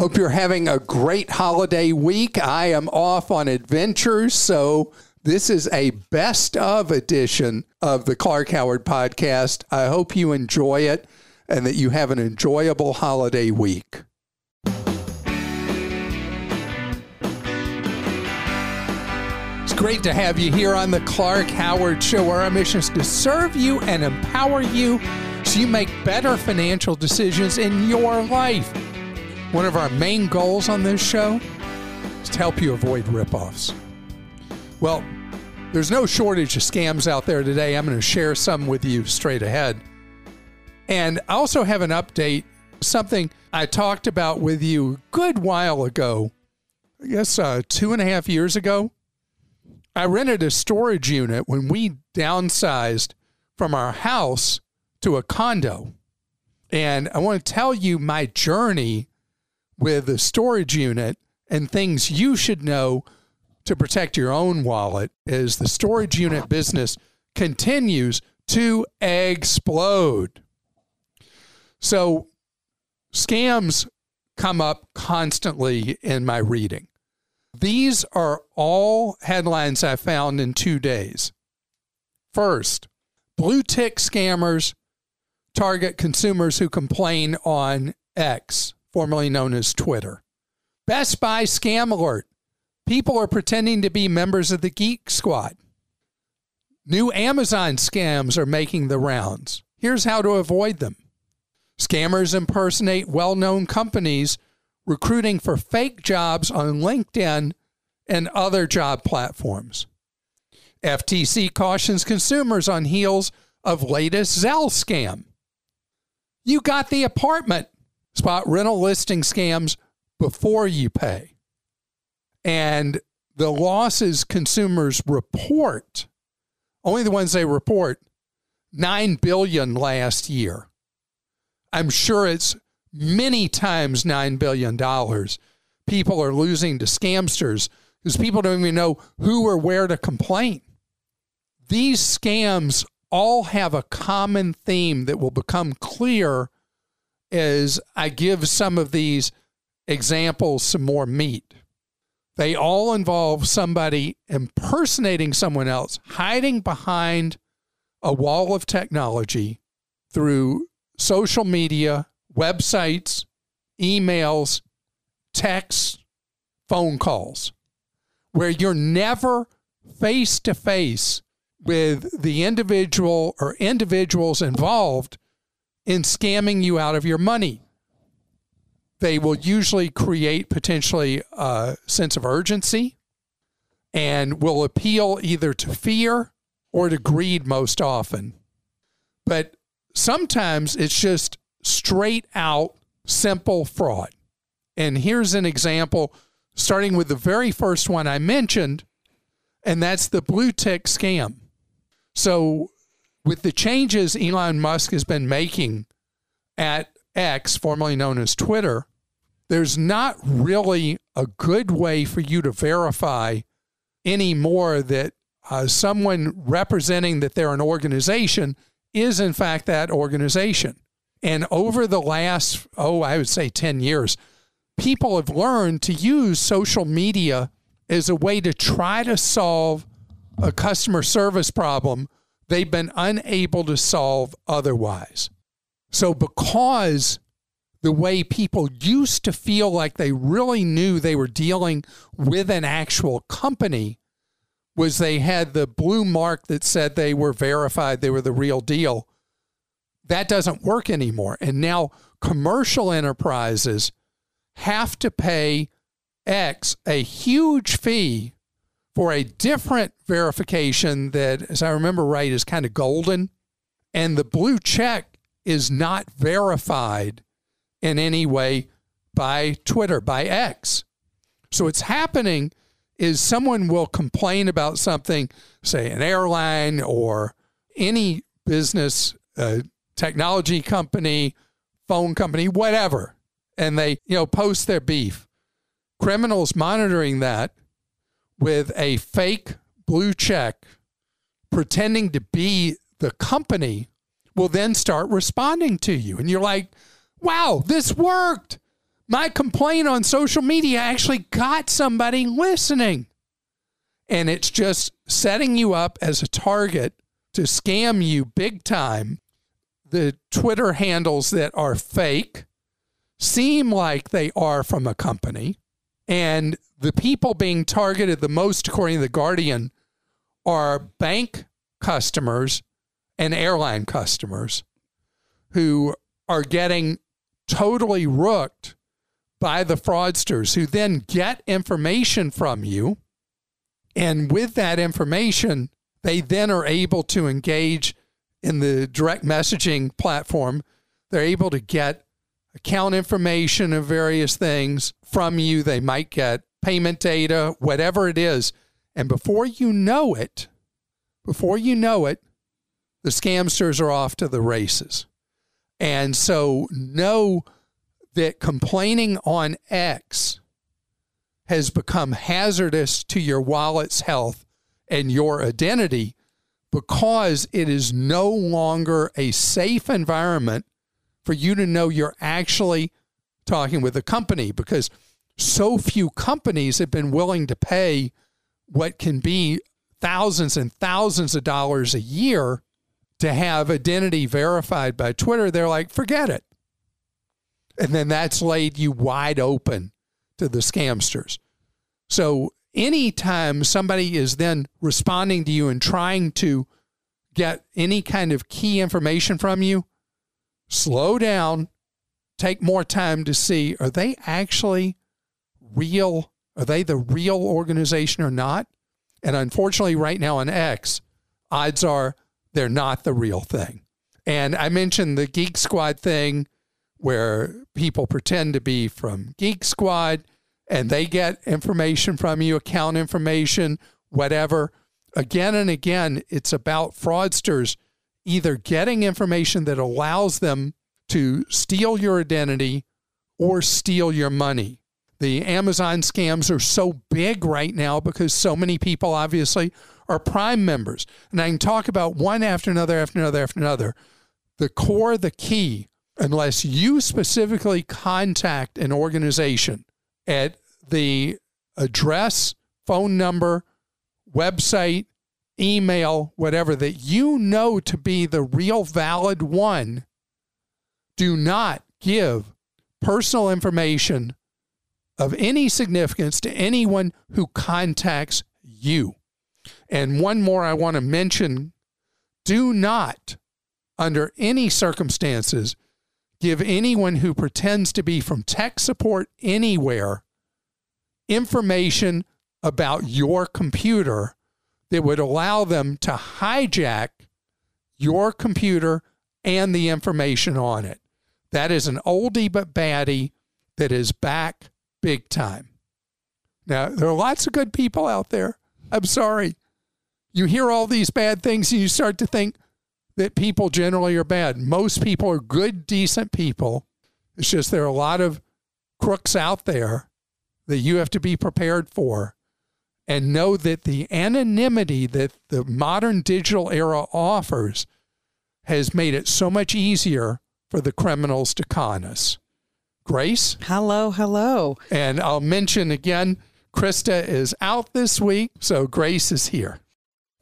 Hope you're having a great holiday week. I am off on adventures, so this is a best of edition of the Clark Howard podcast. I hope you enjoy it and that you have an enjoyable holiday week. It's great to have you here on the Clark Howard Show, where our mission is to serve you and empower you so you make better financial decisions in your life. One of our main goals on this show is to help you avoid ripoffs. Well, there's no shortage of scams out there today. I'm going to share some with you straight ahead. And I also have an update, something I talked about with you a good while ago, I guess uh, two and a half years ago. I rented a storage unit when we downsized from our house to a condo. And I want to tell you my journey with the storage unit and things you should know to protect your own wallet as the storage unit business continues to explode. So, scams come up constantly in my reading. These are all headlines I found in two days. First, blue tick scammers target consumers who complain on X formerly known as Twitter. Best Buy scam alert. People are pretending to be members of the Geek Squad. New Amazon scams are making the rounds. Here's how to avoid them. Scammers impersonate well known companies recruiting for fake jobs on LinkedIn and other job platforms. FTC cautions consumers on heels of latest Zelle scam. You got the apartment. Spot rental listing scams before you pay. And the losses consumers report, only the ones they report, 9 billion last year. I'm sure it's many times 9 billion dollars people are losing to scamsters because people don't even know who or where to complain. These scams all have a common theme that will become clear is I give some of these examples some more meat. They all involve somebody impersonating someone else, hiding behind a wall of technology through social media, websites, emails, texts, phone calls, where you're never face to face with the individual or individuals involved in scamming you out of your money. They will usually create potentially a sense of urgency and will appeal either to fear or to greed most often. But sometimes it's just straight out simple fraud. And here's an example starting with the very first one I mentioned, and that's the blue tick scam. So with the changes Elon Musk has been making at X, formerly known as Twitter, there's not really a good way for you to verify anymore that uh, someone representing that they're an organization is in fact that organization. And over the last, oh, I would say 10 years, people have learned to use social media as a way to try to solve a customer service problem they've been unable to solve otherwise. So, because the way people used to feel like they really knew they were dealing with an actual company was they had the blue mark that said they were verified, they were the real deal. That doesn't work anymore. And now commercial enterprises have to pay X a huge fee for a different verification that, as I remember right, is kind of golden. And the blue check is not verified in any way by Twitter, by X. So what's happening is someone will complain about something, say an airline or any business, uh, technology company, phone company, whatever, and they you know post their beef. Criminals monitoring that with a fake blue check, pretending to be the company, will then start responding to you, and you're like, "Wow, this worked." my complaint on social media actually got somebody listening. And it's just setting you up as a target to scam you big time. The Twitter handles that are fake seem like they are from a company. And the people being targeted the most, according to The Guardian, are bank customers and airline customers who are getting totally rooked by the fraudsters who then get information from you. And with that information, they then are able to engage in the direct messaging platform. They're able to get account information of various things from you. They might get payment data, whatever it is. And before you know it, before you know it, the scamsters are off to the races. And so, know that complaining on X has become hazardous to your wallet's health and your identity because it is no longer a safe environment for you to know you're actually talking with a company because so few companies have been willing to pay what can be thousands and thousands of dollars a year to have identity verified by Twitter. They're like, forget it. And then that's laid you wide open to the scamsters. So anytime somebody is then responding to you and trying to get any kind of key information from you, slow down, take more time to see are they actually real? Are they the real organization or not? And unfortunately, right now on X, odds are they're not the real thing. And I mentioned the Geek Squad thing where people pretend to be from Geek Squad and they get information from you, account information, whatever. Again and again, it's about fraudsters either getting information that allows them to steal your identity or steal your money. The Amazon scams are so big right now because so many people obviously are Prime members. And I can talk about one after another, after another, after another. The core, the key unless you specifically contact an organization at the address, phone number, website, email, whatever that you know to be the real valid one, do not give personal information of any significance to anyone who contacts you. And one more I want to mention do not, under any circumstances, give anyone who pretends to be from tech support anywhere information about your computer that would allow them to hijack your computer and the information on it. That is an oldie but baddie that is back big time. Now, there are lots of good people out there. I'm sorry. You hear all these bad things and you start to think, that people generally are bad. Most people are good, decent people. It's just there are a lot of crooks out there that you have to be prepared for and know that the anonymity that the modern digital era offers has made it so much easier for the criminals to con us. Grace? Hello, hello. And I'll mention again, Christa is out this week, so Grace is here.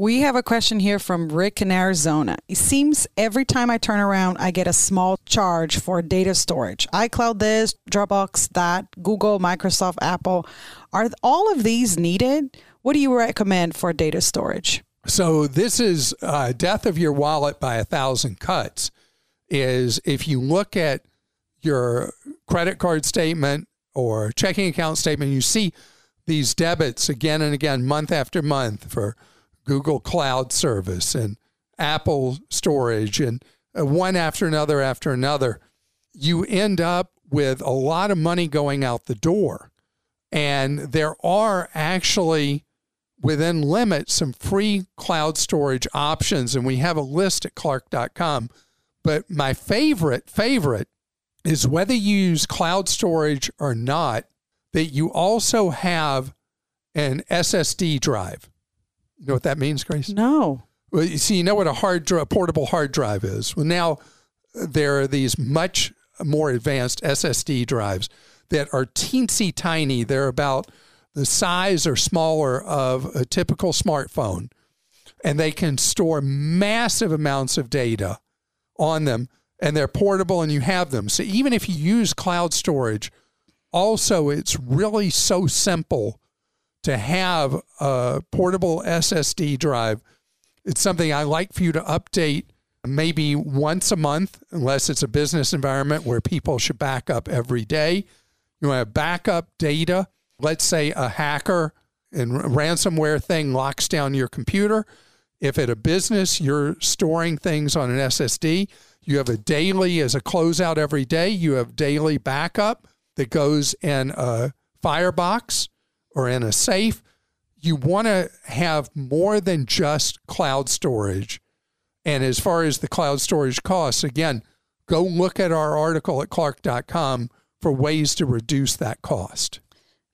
We have a question here from Rick in Arizona. It seems every time I turn around, I get a small charge for data storage. iCloud this, Dropbox that, Google, Microsoft, Apple. Are all of these needed? What do you recommend for data storage? So this is uh, death of your wallet by a thousand cuts. Is if you look at your credit card statement or checking account statement, you see these debits again and again, month after month for Google Cloud Service and Apple Storage and uh, one after another after another, you end up with a lot of money going out the door. And there are actually within limits some free cloud storage options and we have a list at clark.com but my favorite favorite is whether you use cloud storage or not that you also have an ssd drive you know what that means grace No. well, you see, you know what a hard drive, portable hard drive is. Well, now there are these much more advanced SSD drives that are teensy tiny. They're about the size or smaller of a typical smartphone, and they can store massive amounts of data on them, and they're portable, and you have them. So even if you use cloud storage, also it's really so simple to have a portable SSD drive. It's something I like for you to update maybe once a month, unless it's a business environment where people should back up every day. You want to back up data. Let's say a hacker and ransomware thing locks down your computer. If at a business you're storing things on an SSD, you have a daily as a closeout every day. You have daily backup that goes in a firebox or in a safe. You want to have more than just cloud storage. And as far as the cloud storage costs, again, go look at our article at clark.com for ways to reduce that cost.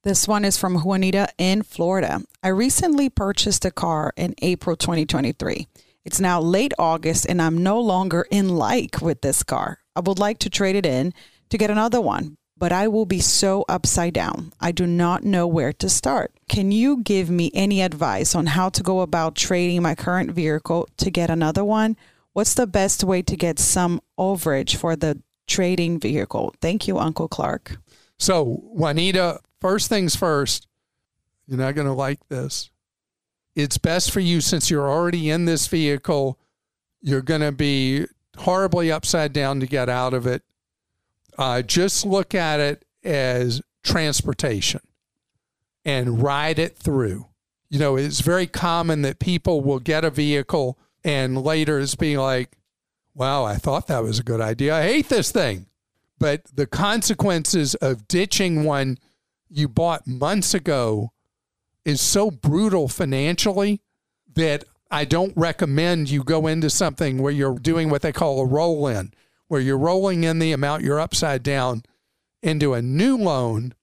This one is from Juanita in Florida. I recently purchased a car in April 2023. It's now late August and I'm no longer in like with this car. I would like to trade it in to get another one, but I will be so upside down. I do not know where to start. Can you give me any advice on how to go about trading my current vehicle to get another one? What's the best way to get some overage for the trading vehicle? Thank you, Uncle Clark. So, Juanita, first things first, you're not going to like this. It's best for you since you're already in this vehicle. You're going to be horribly upside down to get out of it. Uh, just look at it as transportation and ride it through. You know, it's very common that people will get a vehicle and later it's being like, wow, I thought that was a good idea. I hate this thing. But the consequences of ditching one you bought months ago is so brutal financially that I don't recommend you go into something where you're doing what they call a roll in, where you're rolling in the amount you're upside down into a new loan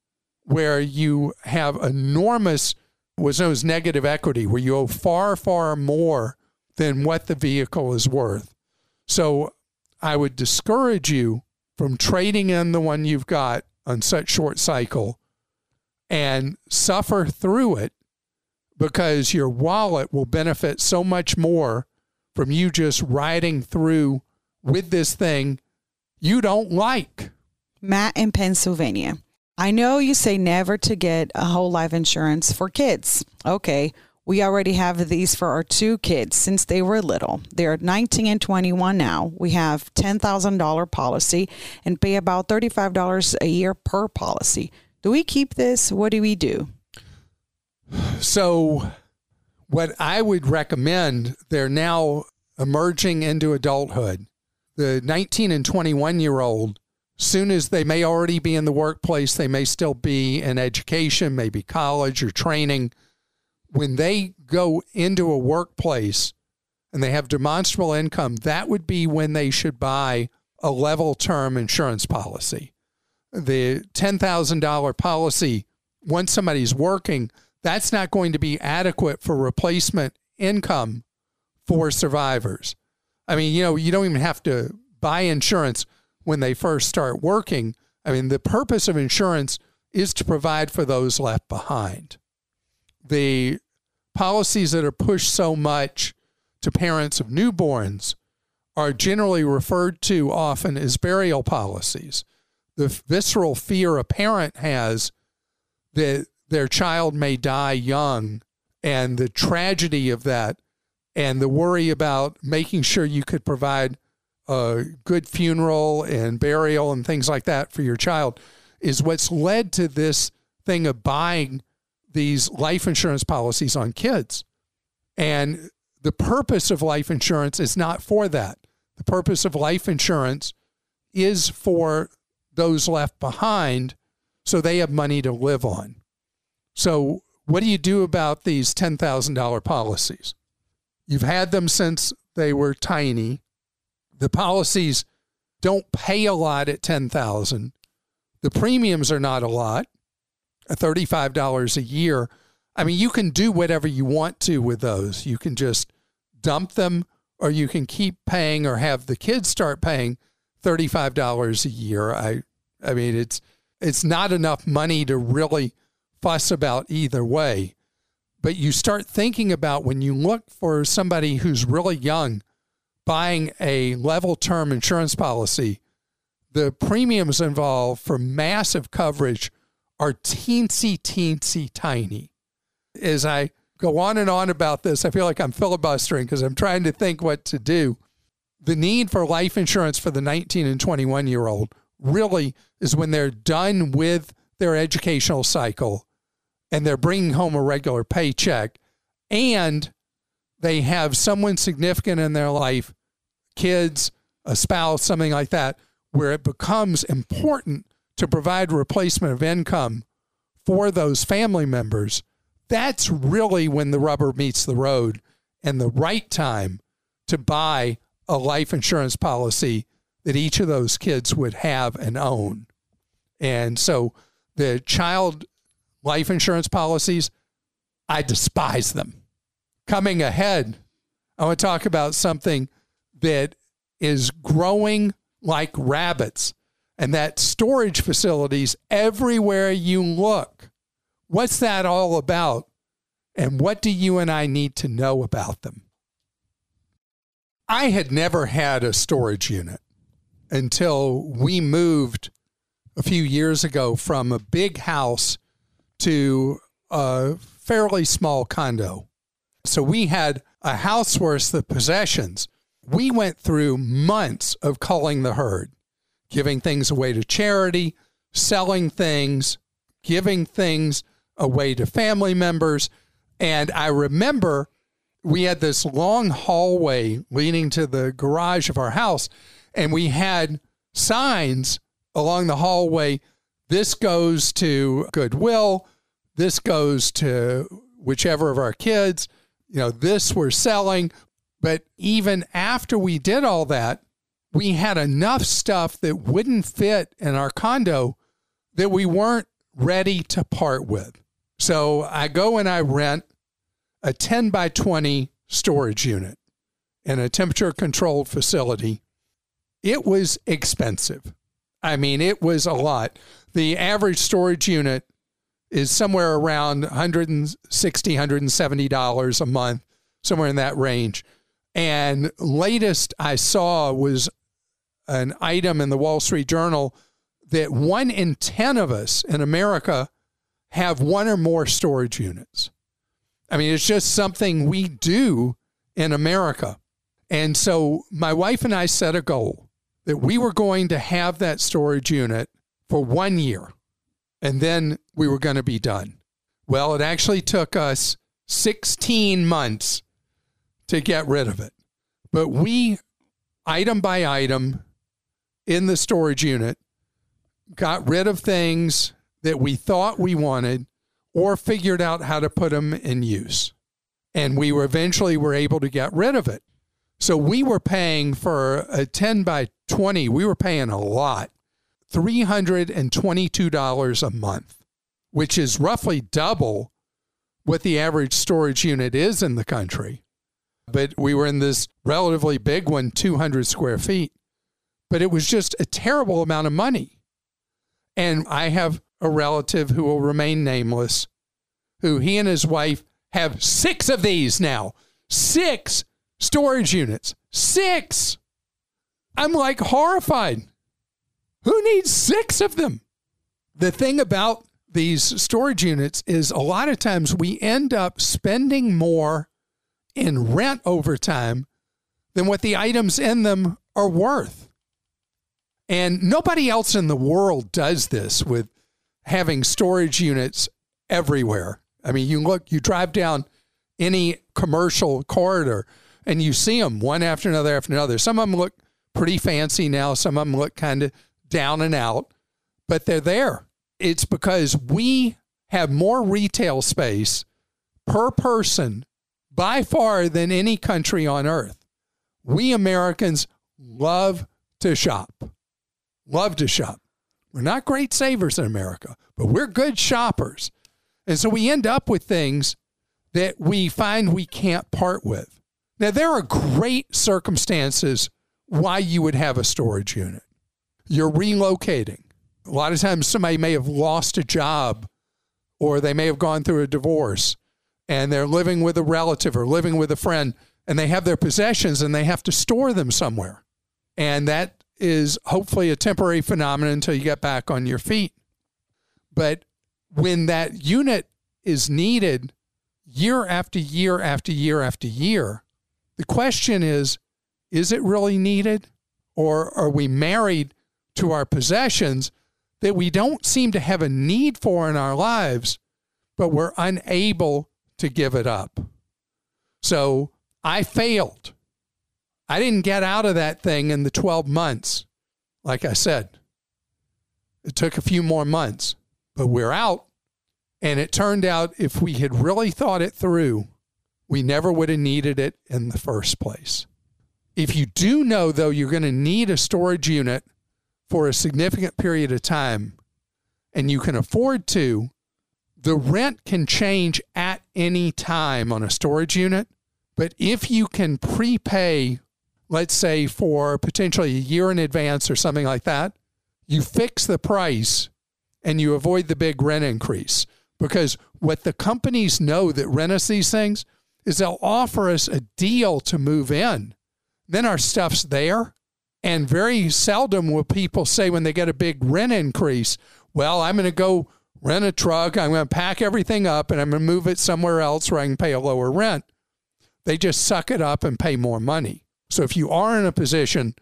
where you have enormous, what's known as negative equity, where you owe far, far more than what the vehicle is worth. So I would discourage you from trading in the one you've got on such short cycle and suffer through it because your wallet will benefit so much more from you just riding through with this thing you don't like. Matt in Pennsylvania. I know you say never to get a whole life insurance for kids. Okay, we already have these for our two kids since they were little. They're 19 and 21 now. We have $10,000 policy and pay about $35 a year per policy. Do we keep this? What do we do? So, what I would recommend, they're now emerging into adulthood. The 19 and 21 year old, soon as they may already be in the workplace, they may still be in education, maybe college or training. When they go into a workplace and they have demonstrable income, that would be when they should buy a level term insurance policy. The $10,000 policy, once somebody's working, that's not going to be adequate for replacement income for survivors. I mean, you know, you don't even have to buy insurance when they first start working. I mean, the purpose of insurance is to provide for those left behind. The policies that are pushed so much to parents of newborns are generally referred to often as burial policies. The visceral fear a parent has that their child may die young and the tragedy of that and the worry about making sure you could provide a good funeral and burial and things like that for your child is what's led to this thing of buying these life insurance policies on kids. And the purpose of life insurance is not for that. The purpose of life insurance is for those left behind so they have money to live on. So, what do you do about these $10,000 policies? You've had them since they were tiny. The policies don't pay a lot at 10,000. The premiums are not a lot, uh, $35 a year. I mean, you can do whatever you want to with those. You can just dump them or you can keep paying or have the kids start paying $35 a year. I I mean, it's it's not enough money to really fuss about either way. But you start thinking about when you look for somebody who's really young buying a level term insurance policy, the premiums involved for massive coverage are teensy, teensy tiny. As I go on and on about this, I feel like I'm filibustering because I'm trying to think what to do. The need for life insurance for the 19 and 21 year old really is when they're done with their educational cycle and they're bringing home a regular paycheck and they have someone significant in their life, kids, a spouse, something like that, where it becomes important to provide replacement of income for those family members. That's really when the rubber meets the road and the right time to buy a life insurance policy that each of those kids would have and own. And so the child life insurance policies, I despise them. Coming ahead, I want to talk about something that is growing like rabbits, and that storage facilities everywhere you look. What's that all about? And what do you and I need to know about them? I had never had a storage unit until we moved a few years ago from a big house to a fairly small condo. So we had a house worth of possessions. We went through months of culling the herd, giving things away to charity, selling things, giving things away to family members. And I remember we had this long hallway leading to the garage of our house and we had signs along the hallway. This goes to Goodwill. This goes to whichever of our kids. You know, this we're selling. But even after we did all that, we had enough stuff that wouldn't fit in our condo that we weren't ready to part with. So I go and I rent a 10 by 20 storage unit in a temperature controlled facility it was expensive. I mean, it was a lot. The average storage unit is somewhere around 160 $170 a month, somewhere in that range. And latest I saw was an item in the Wall Street Journal that one in 10 of us in America have one or more storage units. I mean, it's just something we do in America. And so my wife and I set a goal that we were going to have that storage unit for one year and then we were going to be done. Well, it actually took us 16 months to get rid of it. But we, item by item in the storage unit, got rid of things that we thought we wanted or figured out how to put them in use. And we were eventually were able to get rid of it. So we were paying for a 10 by 20, we were paying a lot $322 a month, which is roughly double what the average storage unit is in the country. But we were in this relatively big one, 200 square feet. But it was just a terrible amount of money. And I have a relative who will remain nameless, who he and his wife have six of these now. Six storage units. Six. I'm like horrified. Who needs six of them? The thing about these storage units is a lot of times we end up spending more in rent over time than what the items in them are worth. And nobody else in the world does this with having storage units everywhere. I mean, you look, you drive down any commercial corridor and you see them one after another after another. Some of them look pretty fancy now, some of them look kind of down and out. but they're there. It's because we have more retail space per person by far than any country on earth. We Americans love to shop. Love to shop. We're not great savers in America, but we're good shoppers. And so we end up with things that we find we can't part with. Now, there are great circumstances why you would have a storage unit. You're relocating. A lot of times, somebody may have lost a job or they may have gone through a divorce and they're living with a relative or living with a friend and they have their possessions and they have to store them somewhere. And that is hopefully a temporary phenomenon until you get back on your feet. But when that unit is needed year after year after year after year, the question is is it really needed? Or are we married to our possessions that we don't seem to have a need for in our lives, but we're unable to give it up? So I failed. I didn't get out of that thing in the 12 months. Like I said, it took a few more months, but we're out. And it turned out if we had really thought it through, we never would have needed it in the first place. If you do know, though, you're going to need a storage unit for a significant period of time and you can afford to, the rent can change at any time on a storage unit. But if you can prepay, let's say for potentially a year in advance or something like that, you fix the price and you avoid the big rent increase. Because what the companies know that rent us these things is they'll offer us a deal to move in. Then our stuff's there. And very seldom will people say when they get a big rent increase, well, I'm going to go rent a truck, I'm going to pack everything up, and I'm going to move it somewhere else where I can pay a lower rent. They just suck it up and pay more money. So if you are in a position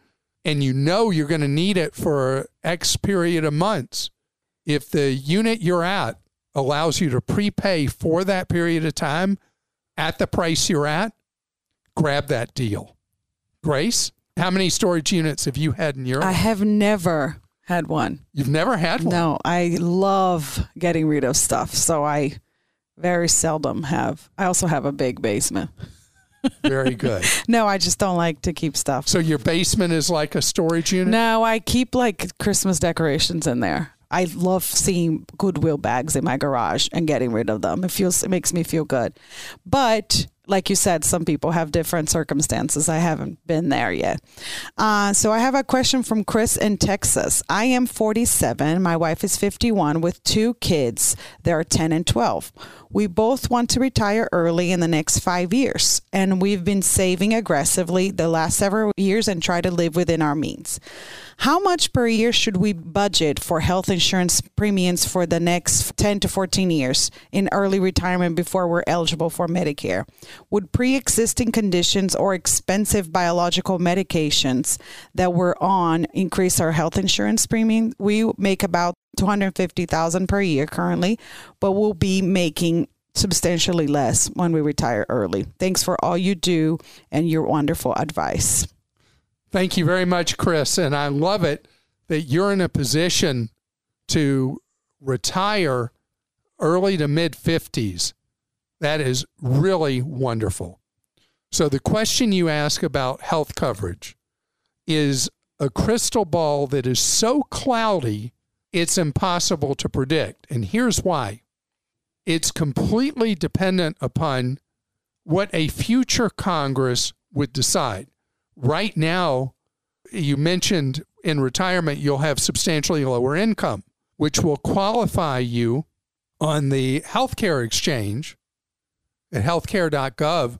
and you know you're going to need it for X period of months, if the unit you're at allows you to prepay for that period of time at the price you're at, grab that deal. Grace, how many storage units have you had in your I have never had one. You've never had one? No, I love getting rid of stuff. So I very seldom have. I also have a big basement. Very good. no, I just don't like to keep stuff. So your basement is like a storage unit? No, I keep like Christmas decorations in there. I love seeing Goodwill bags in my garage and getting rid of them. It feels it makes me feel good. But like you said, some people have different circumstances. I haven't been there yet. Uh, so I have a question from Chris in Texas. I am 47. My wife is 51 with two kids. They're 10 and 12. We both want to retire early in the next five years, and we've been saving aggressively the last several years and try to live within our means. How much per year should we budget for health insurance premiums for the next 10 to 14 years in early retirement before we're eligible for Medicare? Would pre existing conditions or expensive biological medications that we're on increase our health insurance premium? We make about 250,000 per year currently, but we'll be making substantially less when we retire early. Thanks for all you do and your wonderful advice. Thank you very much, Chris. And I love it that you're in a position to retire early to mid 50s. That is really wonderful. So, the question you ask about health coverage is a crystal ball that is so cloudy it's impossible to predict. And here's why it's completely dependent upon what a future Congress would decide. Right now, you mentioned in retirement, you'll have substantially lower income, which will qualify you on the healthcare exchange at healthcare.gov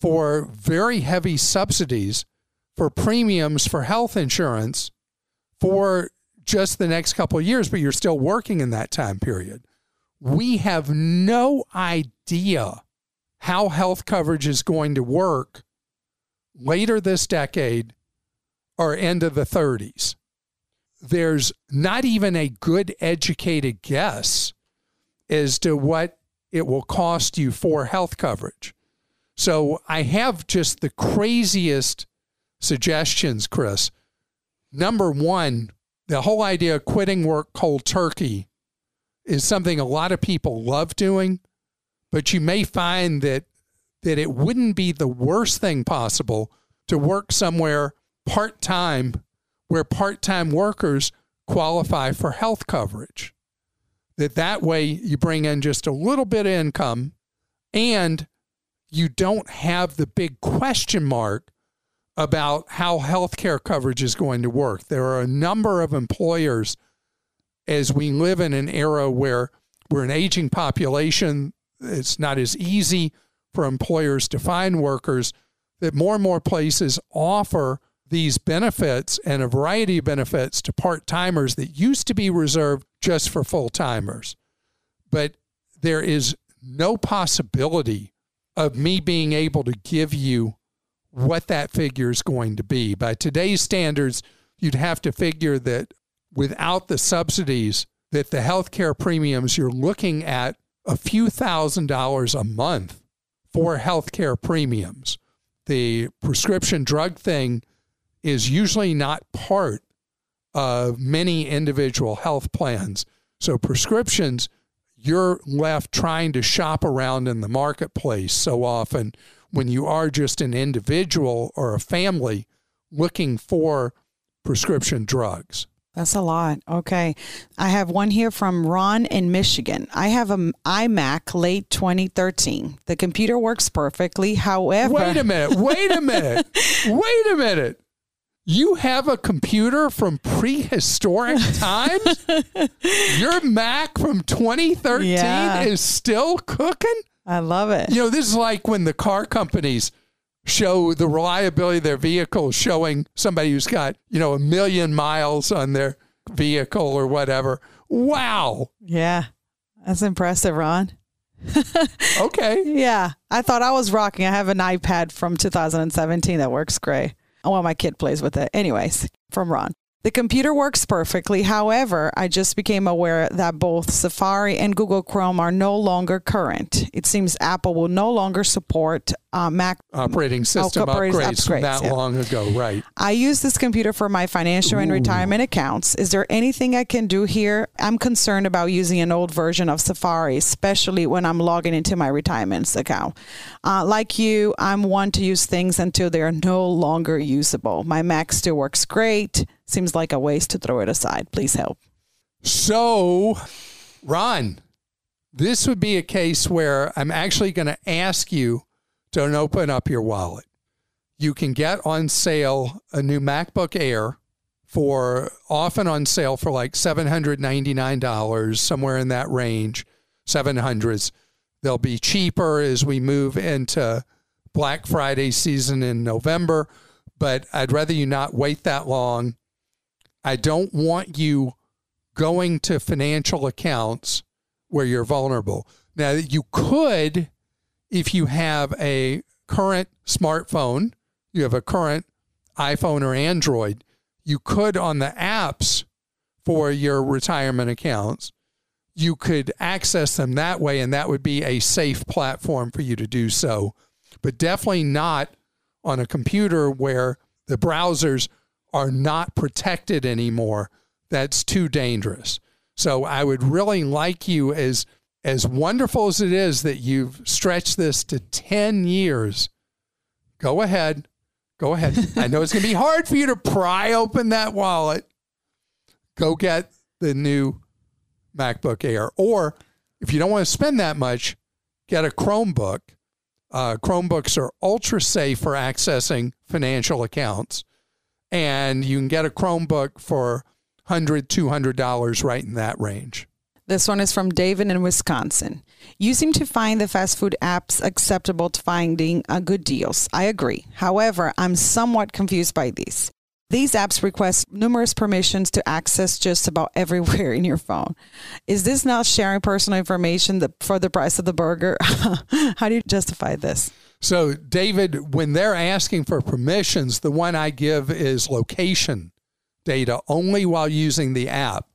for very heavy subsidies for premiums for health insurance for just the next couple of years, but you're still working in that time period. We have no idea how health coverage is going to work later this decade or end of the 30s. There's not even a good educated guess as to what it will cost you for health coverage. So I have just the craziest suggestions, Chris. Number one, the whole idea of quitting work cold turkey is something a lot of people love doing, but you may find that that it wouldn't be the worst thing possible to work somewhere part-time where part-time workers qualify for health coverage. That that way you bring in just a little bit of income and you don't have the big question mark about how healthcare coverage is going to work. There are a number of employers as we live in an era where we're an aging population, it's not as easy for employers to find workers, that more and more places offer these benefits and a variety of benefits to part timers that used to be reserved just for full timers. But there is no possibility of me being able to give you what that figure is going to be. By today's standards, you'd have to figure that without the subsidies, that the healthcare premiums you're looking at a few thousand dollars a month for healthcare premiums. The prescription drug thing is usually not part of many individual health plans. So prescriptions, you're left trying to shop around in the marketplace so often when you are just an individual or a family looking for prescription drugs. That's a lot. Okay. I have one here from Ron in Michigan. I have an iMac late 2013. The computer works perfectly. However, wait a minute. Wait a minute. wait a minute. You have a computer from prehistoric times? Your Mac from 2013 yeah. is still cooking? I love it. You know, this is like when the car companies show the reliability of their vehicles, showing somebody who's got, you know, a million miles on their vehicle or whatever. Wow. Yeah. That's impressive, Ron. okay. Yeah. I thought I was rocking. I have an iPad from 2017 that works great. Oh, well, my kid plays with it. Anyways, from Ron. The computer works perfectly. However, I just became aware that both Safari and Google Chrome are no longer current. It seems Apple will no longer support uh, Mac operating system upgrades, upgrades, from that yeah. long ago. Right. I use this computer for my financial Ooh. and retirement accounts. Is there anything I can do here? I'm concerned about using an old version of Safari, especially when I'm logging into my retirement account. Uh, like you, I'm one to use things until they are no longer usable. My Mac still works great seems like a waste to throw it aside. Please help. So, Ron, this would be a case where I'm actually going to ask you to open up your wallet. You can get on sale a new MacBook Air for often on sale for like $799, somewhere in that range, 700s. They'll be cheaper as we move into Black Friday season in November, but I'd rather you not wait that long I don't want you going to financial accounts where you're vulnerable. Now, you could, if you have a current smartphone, you have a current iPhone or Android, you could on the apps for your retirement accounts, you could access them that way, and that would be a safe platform for you to do so. But definitely not on a computer where the browsers are not protected anymore, that's too dangerous. So I would really like you as as wonderful as it is that you've stretched this to 10 years. Go ahead. Go ahead. I know it's going to be hard for you to pry open that wallet. Go get the new MacBook Air. Or if you don't want to spend that much, get a Chromebook. Uh, Chromebooks are ultra safe for accessing financial accounts and you can get a Chromebook for $100, $200 right in that range. This one is from David in Wisconsin. You seem to find the fast food apps acceptable to finding good deals. I agree. However, I'm somewhat confused by these. These apps request numerous permissions to access just about everywhere in your phone. Is this not sharing personal information for the price of the burger? How do you justify this? So, David, when they're asking for permissions, the one I give is location data only while using the app.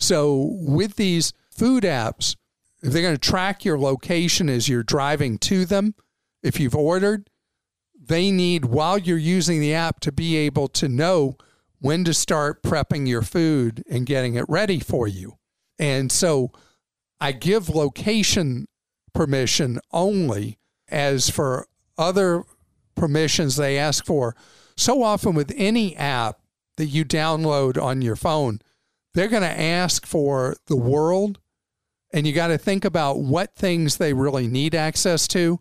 So, with these food apps, if they're going to track your location as you're driving to them, if you've ordered, they need, while you're using the app, to be able to know when to start prepping your food and getting it ready for you. And so I give location permission only as for other permissions they ask for. So often with any app that you download on your phone, they're going to ask for the world and you got to think about what things they really need access to.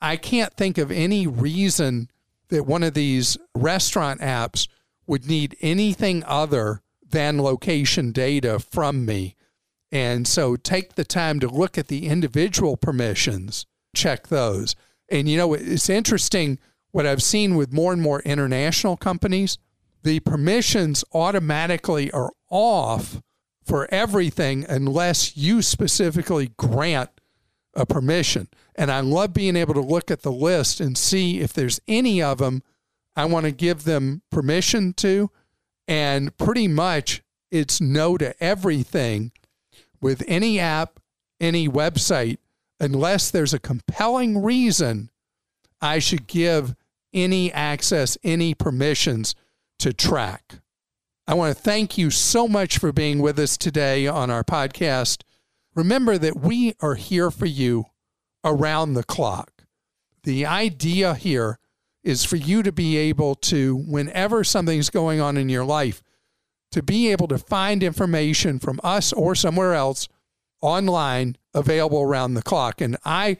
I can't think of any reason that one of these restaurant apps would need anything other than location data from me. And so take the time to look at the individual permissions, check those. And you know, it's interesting what I've seen with more and more international companies, the permissions automatically are off for everything unless you specifically grant a permission. And I love being able to look at the list and see if there's any of them I want to give them permission to. And pretty much it's no to everything with any app, any website, unless there's a compelling reason I should give any access, any permissions to track. I want to thank you so much for being with us today on our podcast. Remember that we are here for you around the clock. The idea here is for you to be able to, whenever something's going on in your life, to be able to find information from us or somewhere else online available around the clock. And I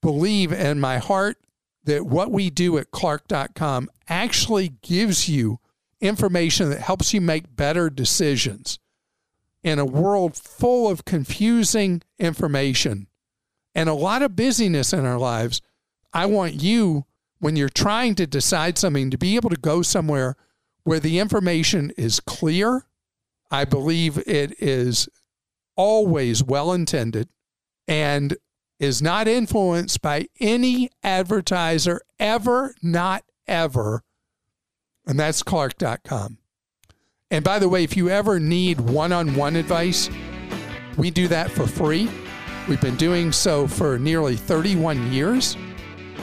believe in my heart that what we do at Clark.com actually gives you information that helps you make better decisions. In a world full of confusing information and a lot of busyness in our lives, I want you, when you're trying to decide something, to be able to go somewhere where the information is clear. I believe it is always well intended and is not influenced by any advertiser ever, not ever and that's clark.com. And by the way, if you ever need one on one advice, we do that for free. We've been doing so for nearly 31 years.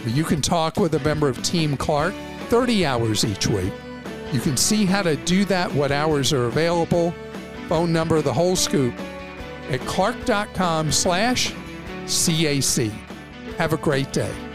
You can talk with a member of Team Clark 30 hours each week. You can see how to do that, what hours are available, phone number, the whole scoop at clark.com slash CAC. Have a great day.